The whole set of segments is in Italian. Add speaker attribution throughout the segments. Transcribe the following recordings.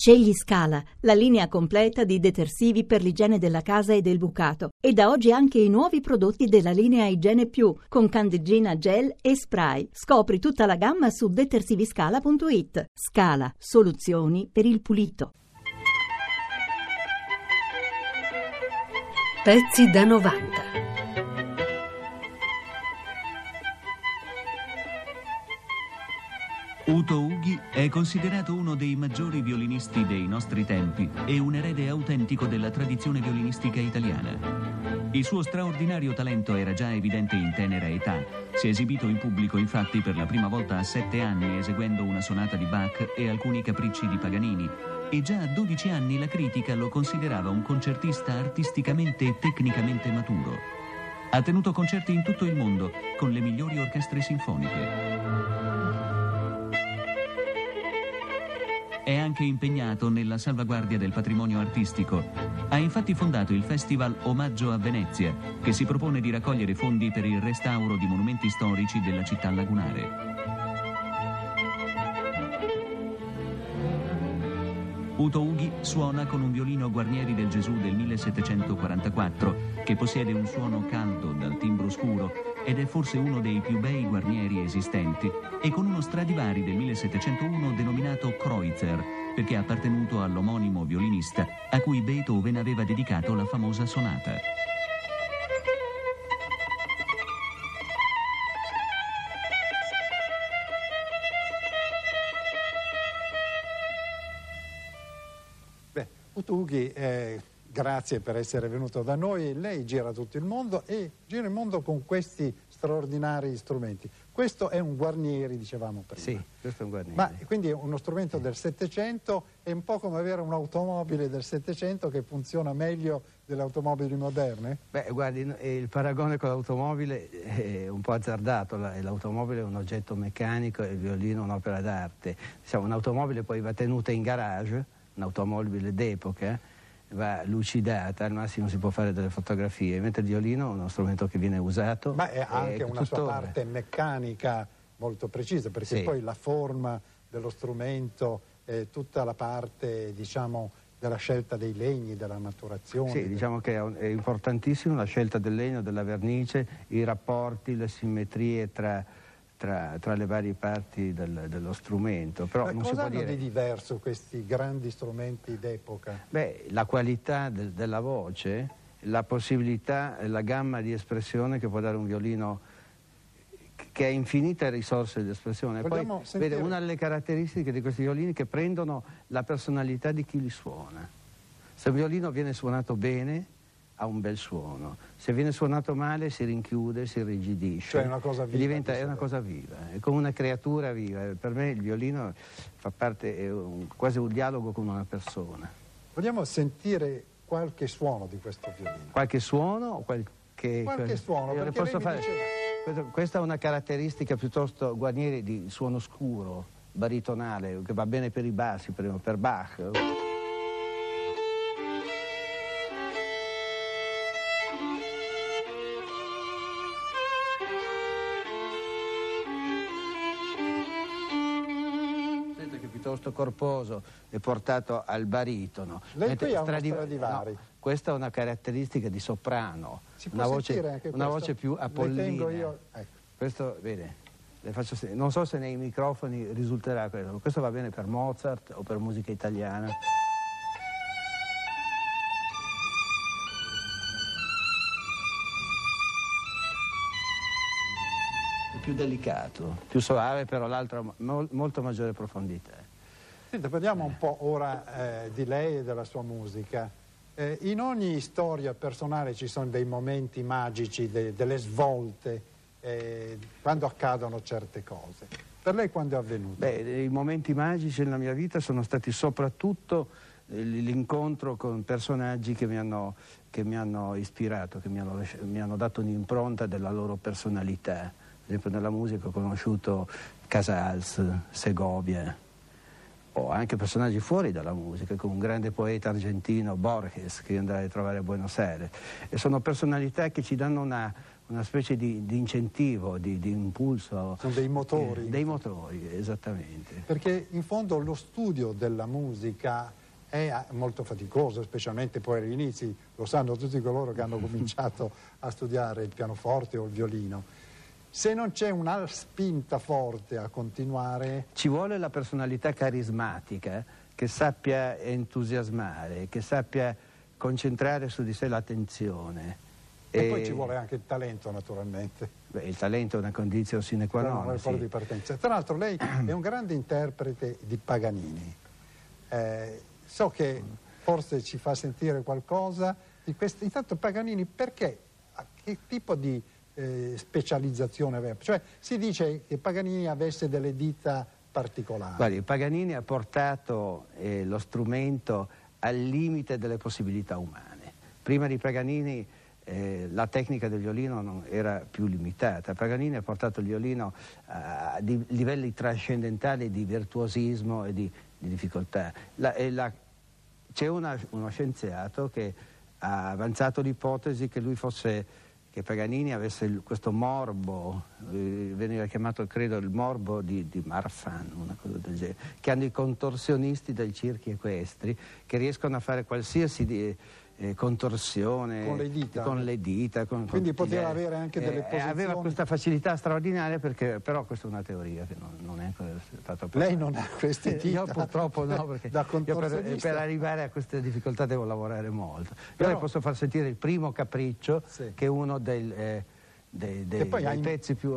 Speaker 1: Scegli Scala, la linea completa di detersivi per l'igiene della casa e del bucato. E da oggi anche i nuovi prodotti della linea Igiene Più, con candeggina gel e spray. Scopri tutta la gamma su detersiviscala.it. Scala, soluzioni per il pulito.
Speaker 2: Pezzi da 90.
Speaker 3: Uto Ughi è considerato uno dei maggiori violinisti dei nostri tempi e un erede autentico della tradizione violinistica italiana. Il suo straordinario talento era già evidente in tenera età. Si è esibito in pubblico infatti per la prima volta a sette anni eseguendo una sonata di Bach e alcuni capricci di Paganini e già a 12 anni la critica lo considerava un concertista artisticamente e tecnicamente maturo. Ha tenuto concerti in tutto il mondo con le migliori orchestre sinfoniche. È anche impegnato nella salvaguardia del patrimonio artistico. Ha infatti fondato il festival Omaggio a Venezia, che si propone di raccogliere fondi per il restauro di monumenti storici della città lagunare. Uto Ughi suona con un violino Guarnieri del Gesù del 1744, che possiede un suono caldo dal timbro scuro ed è forse uno dei più bei guarnieri esistenti, e con uno Stradivari del 1701 denominato Kreutzer, perché appartenuto all'omonimo violinista a cui Beethoven aveva dedicato la famosa sonata.
Speaker 4: Utughi, eh, grazie per essere venuto da noi. Lei gira tutto il mondo e gira il mondo con questi straordinari strumenti. Questo è un Guarnieri, dicevamo prima.
Speaker 5: Sì, questo è un Guarnieri.
Speaker 4: Ma quindi è uno strumento del Settecento, è un po' come avere un'automobile del Settecento che funziona meglio delle automobili moderne?
Speaker 5: Beh, guardi, il paragone con l'automobile è un po' azzardato, l'automobile è un oggetto meccanico e il violino un'opera d'arte. Diciamo, un'automobile poi va tenuta in garage, un'automobile d'epoca, va lucidata, al massimo si può fare delle fotografie, mentre il violino è uno strumento che viene usato.
Speaker 4: Ma è anche una sua parte meccanica molto precisa, perché sì. poi la forma dello strumento, è tutta la parte, diciamo, della scelta dei legni, della maturazione.
Speaker 5: Sì, diciamo che è importantissimo la scelta del legno, della vernice, i rapporti, le simmetrie tra tra, tra le varie parti del, dello strumento. Però
Speaker 4: Ma
Speaker 5: non
Speaker 4: cosa
Speaker 5: si può
Speaker 4: hanno
Speaker 5: dire...
Speaker 4: di diverso questi grandi strumenti d'epoca?
Speaker 5: Beh, la qualità del, della voce, la possibilità, la gamma di espressione che può dare un violino che ha infinite risorse di espressione. Poi, vede, una delle caratteristiche di questi violini è che prendono la personalità di chi li suona. Se un violino viene suonato bene, ha un bel suono. Se viene suonato male si rinchiude, si irrigidisce.
Speaker 4: Cioè è una cosa viva.
Speaker 5: Diventa, è una cosa viva, è come una creatura viva. Per me il violino fa parte, è un, quasi un dialogo con una persona.
Speaker 4: Vogliamo sentire qualche suono di questo violino?
Speaker 5: Qualche suono? Qualche,
Speaker 4: qualche suono, perché posso fare...
Speaker 5: diceva... Questa è una caratteristica piuttosto guarnieri di suono scuro, baritonale, che va bene per i bassi, per, per Bach. Corposo e portato al baritono.
Speaker 4: Lei qui ha Stradiv- Stradivari. No,
Speaker 5: questa è una caratteristica di soprano, una voce, una voce, più apollina.
Speaker 4: Io... Ecco.
Speaker 5: Questo, vede, non so se nei microfoni risulterà questo, questo va bene per Mozart o per musica italiana. più delicato, più soave, però l'altro ha molto maggiore profondità.
Speaker 4: Senta, parliamo un po' ora eh, di lei e della sua musica. Eh, in ogni storia personale ci sono dei momenti magici, de, delle svolte, eh, quando accadono certe cose. Per lei quando è avvenuto?
Speaker 5: Beh, i momenti magici nella mia vita sono stati soprattutto eh, l'incontro con personaggi che mi hanno, che mi hanno ispirato, che mi hanno, mi hanno dato un'impronta della loro personalità. Ad esempio nella musica ho conosciuto Casals, Segovia, o anche personaggi fuori dalla musica, come un grande poeta argentino, Borges, che andrai a trovare a Buenos Aires. E sono personalità che ci danno una, una specie di, di incentivo, di, di, impulso.
Speaker 4: Sono dei motori.
Speaker 5: Eh, dei motori, esattamente.
Speaker 4: Perché in fondo lo studio della musica è molto faticoso, specialmente poi agli inizi, lo sanno tutti coloro che hanno cominciato a studiare il pianoforte o il violino. Se non c'è una spinta forte a continuare...
Speaker 5: Ci vuole la personalità carismatica che sappia entusiasmare, che sappia concentrare su di sé l'attenzione.
Speaker 4: E, e, poi ci vuole anche il talento, naturalmente.
Speaker 5: Beh, il talento è una condizione sine qua non.
Speaker 4: Sì. di partenza. Tra l'altro lei è un grande interprete di Paganini. Eh, so che forse ci fa sentire qualcosa di questo. Intanto Paganini perché? Che tipo di eh, specializzazione? Cioè si dice che Paganini avesse delle dita particolari.
Speaker 5: Guardi, Paganini ha portato eh, lo strumento al limite delle possibilità umane. Prima di Paganini eh, la tecnica del violino era più limitata. Paganini ha portato il violino a, livelli trascendentali di virtuosismo e di, di difficoltà. La, la, c'è una, uno scienziato che ha avanzato l'ipotesi che lui fosse che Paganini avesse questo morbo, eh, veniva chiamato credo il morbo di, di, Marfan, una cosa del genere, che hanno i contorsionisti dei circhi equestri che riescono a fare qualsiasi eh, contorsione
Speaker 4: con le dita,
Speaker 5: con le dita con,
Speaker 4: quindi con poteva avere anche delle eh, posizioni.
Speaker 5: aveva questa facilità straordinaria perché però questa è una teoria che non, non è ancora stata approvata
Speaker 4: lei non ha queste dita
Speaker 5: io purtroppo no perché per, per, arrivare a queste difficoltà devo lavorare molto. Però, io le posso far sentire il primo capriccio sì. che è uno dei, eh, dei, dei, dei pezzi più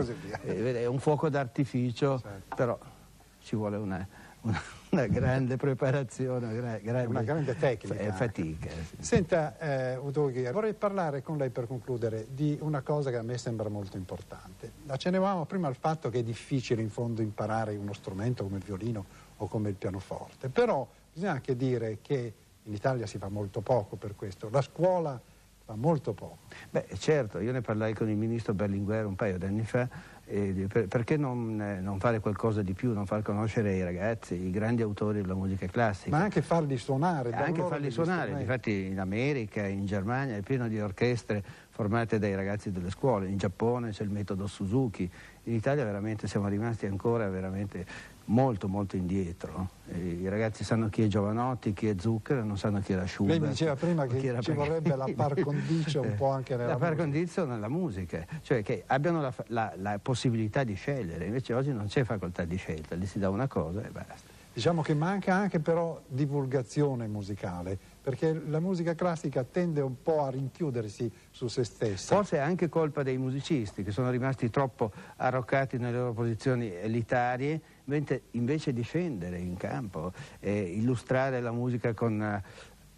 Speaker 5: uh, è un fuoco d'artificio, certo. però ci vuole una, una, una grande preparazione, una grande,
Speaker 4: una grande tecnica.
Speaker 5: Fatica. Sì.
Speaker 4: Senta, eh, Udoghi, vorrei parlare con lei per concludere di una cosa che a me sembra molto importante. Accennavamo prima al fatto che è difficile in fondo imparare uno strumento come il violino o come il pianoforte, però bisogna anche dire che in Italia si fa molto poco per questo. La scuola fa molto poco.
Speaker 5: Beh, certo, io ne parlai con il ministro Berlinguer un paio d'anni fa eh, per, perché non, eh, non, fare qualcosa di più, non far conoscere ai ragazzi i grandi autori della musica classica?
Speaker 4: Ma anche farli suonare.
Speaker 5: Anche farli suonare, infatti in America, in Germania è pieno di orchestre formate dai ragazzi delle scuole, in Giappone c'è il metodo Suzuki, in Italia veramente siamo rimasti ancora veramente molto molto indietro. I ragazzi sanno chi è Giovanotti, chi è Zucchero, non sanno chi è la Schubert.
Speaker 4: Lei mi diceva prima che ci perché... vorrebbe la par condicio un po' anche nella
Speaker 5: la musica. La par condicio nella musica, cioè che abbiano la, la, la, possibilità di scegliere, invece oggi non c'è facoltà di scelta, gli si dà una cosa e basta.
Speaker 4: Diciamo che manca anche però divulgazione musicale, perché la musica classica tende un po' a rinchiudersi su se stessa.
Speaker 5: Forse è anche colpa dei musicisti che sono rimasti troppo arroccati nelle loro posizioni elitarie, invece di scendere in campo e illustrare la musica con,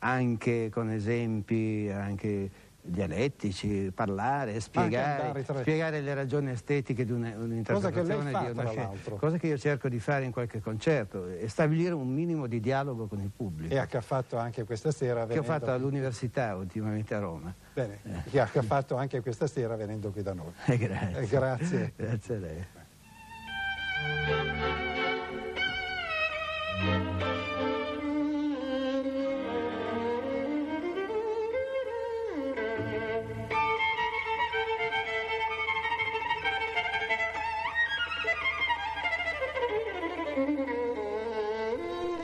Speaker 5: anche con esempi, anche dialettici, parlare, spiegare, spiegare, le ragioni estetiche di un'interpretazione
Speaker 4: cosa
Speaker 5: di una
Speaker 4: scena.
Speaker 5: Cosa che io cerco di fare in qualche concerto e stabilire un minimo di dialogo con il pubblico.
Speaker 4: E che ha fatto anche questa sera venendo...
Speaker 5: Che ho fatto all'università ultimamente a Roma.
Speaker 4: Bene, eh. che ha fatto anche questa sera venendo qui da noi.
Speaker 5: Eh, grazie.
Speaker 4: Eh, grazie.
Speaker 5: grazie a lei.